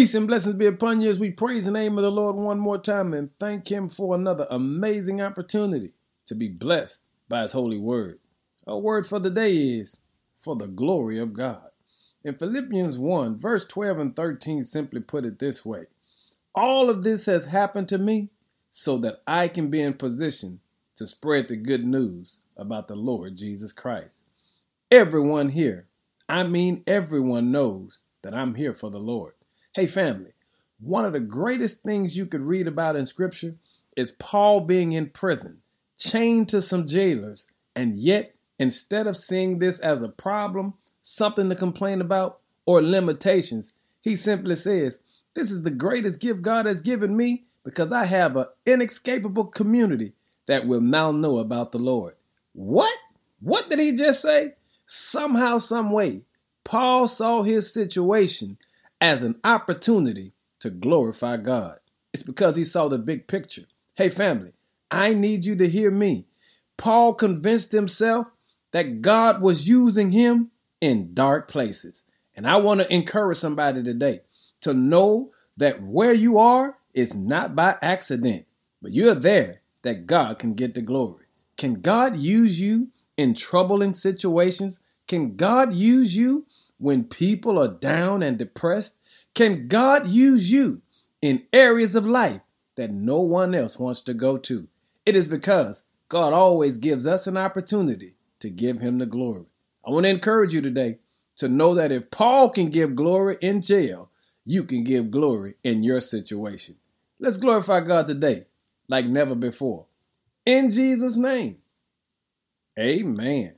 Peace and blessings be upon you as we praise the name of the Lord one more time and thank Him for another amazing opportunity to be blessed by His holy word. Our word for the day is for the glory of God. In Philippians 1, verse 12 and 13, simply put it this way All of this has happened to me so that I can be in position to spread the good news about the Lord Jesus Christ. Everyone here, I mean everyone, knows that I'm here for the Lord. Hey, family, one of the greatest things you could read about in Scripture is Paul being in prison, chained to some jailers, and yet, instead of seeing this as a problem, something to complain about, or limitations, he simply says, This is the greatest gift God has given me because I have an inescapable community that will now know about the Lord. What? What did he just say? Somehow, some way, Paul saw his situation as an opportunity to glorify God. It's because he saw the big picture. Hey, family, I need you to hear me. Paul convinced himself that God was using him in dark places. And I want to encourage somebody today to know that where you are is not by accident, but you're there that God can get the glory. Can God use you in troubling situations? Can God use you when people are down and depressed? Can God use you in areas of life that no one else wants to go to? It is because God always gives us an opportunity to give him the glory. I want to encourage you today to know that if Paul can give glory in jail, you can give glory in your situation. Let's glorify God today like never before. In Jesus' name, amen.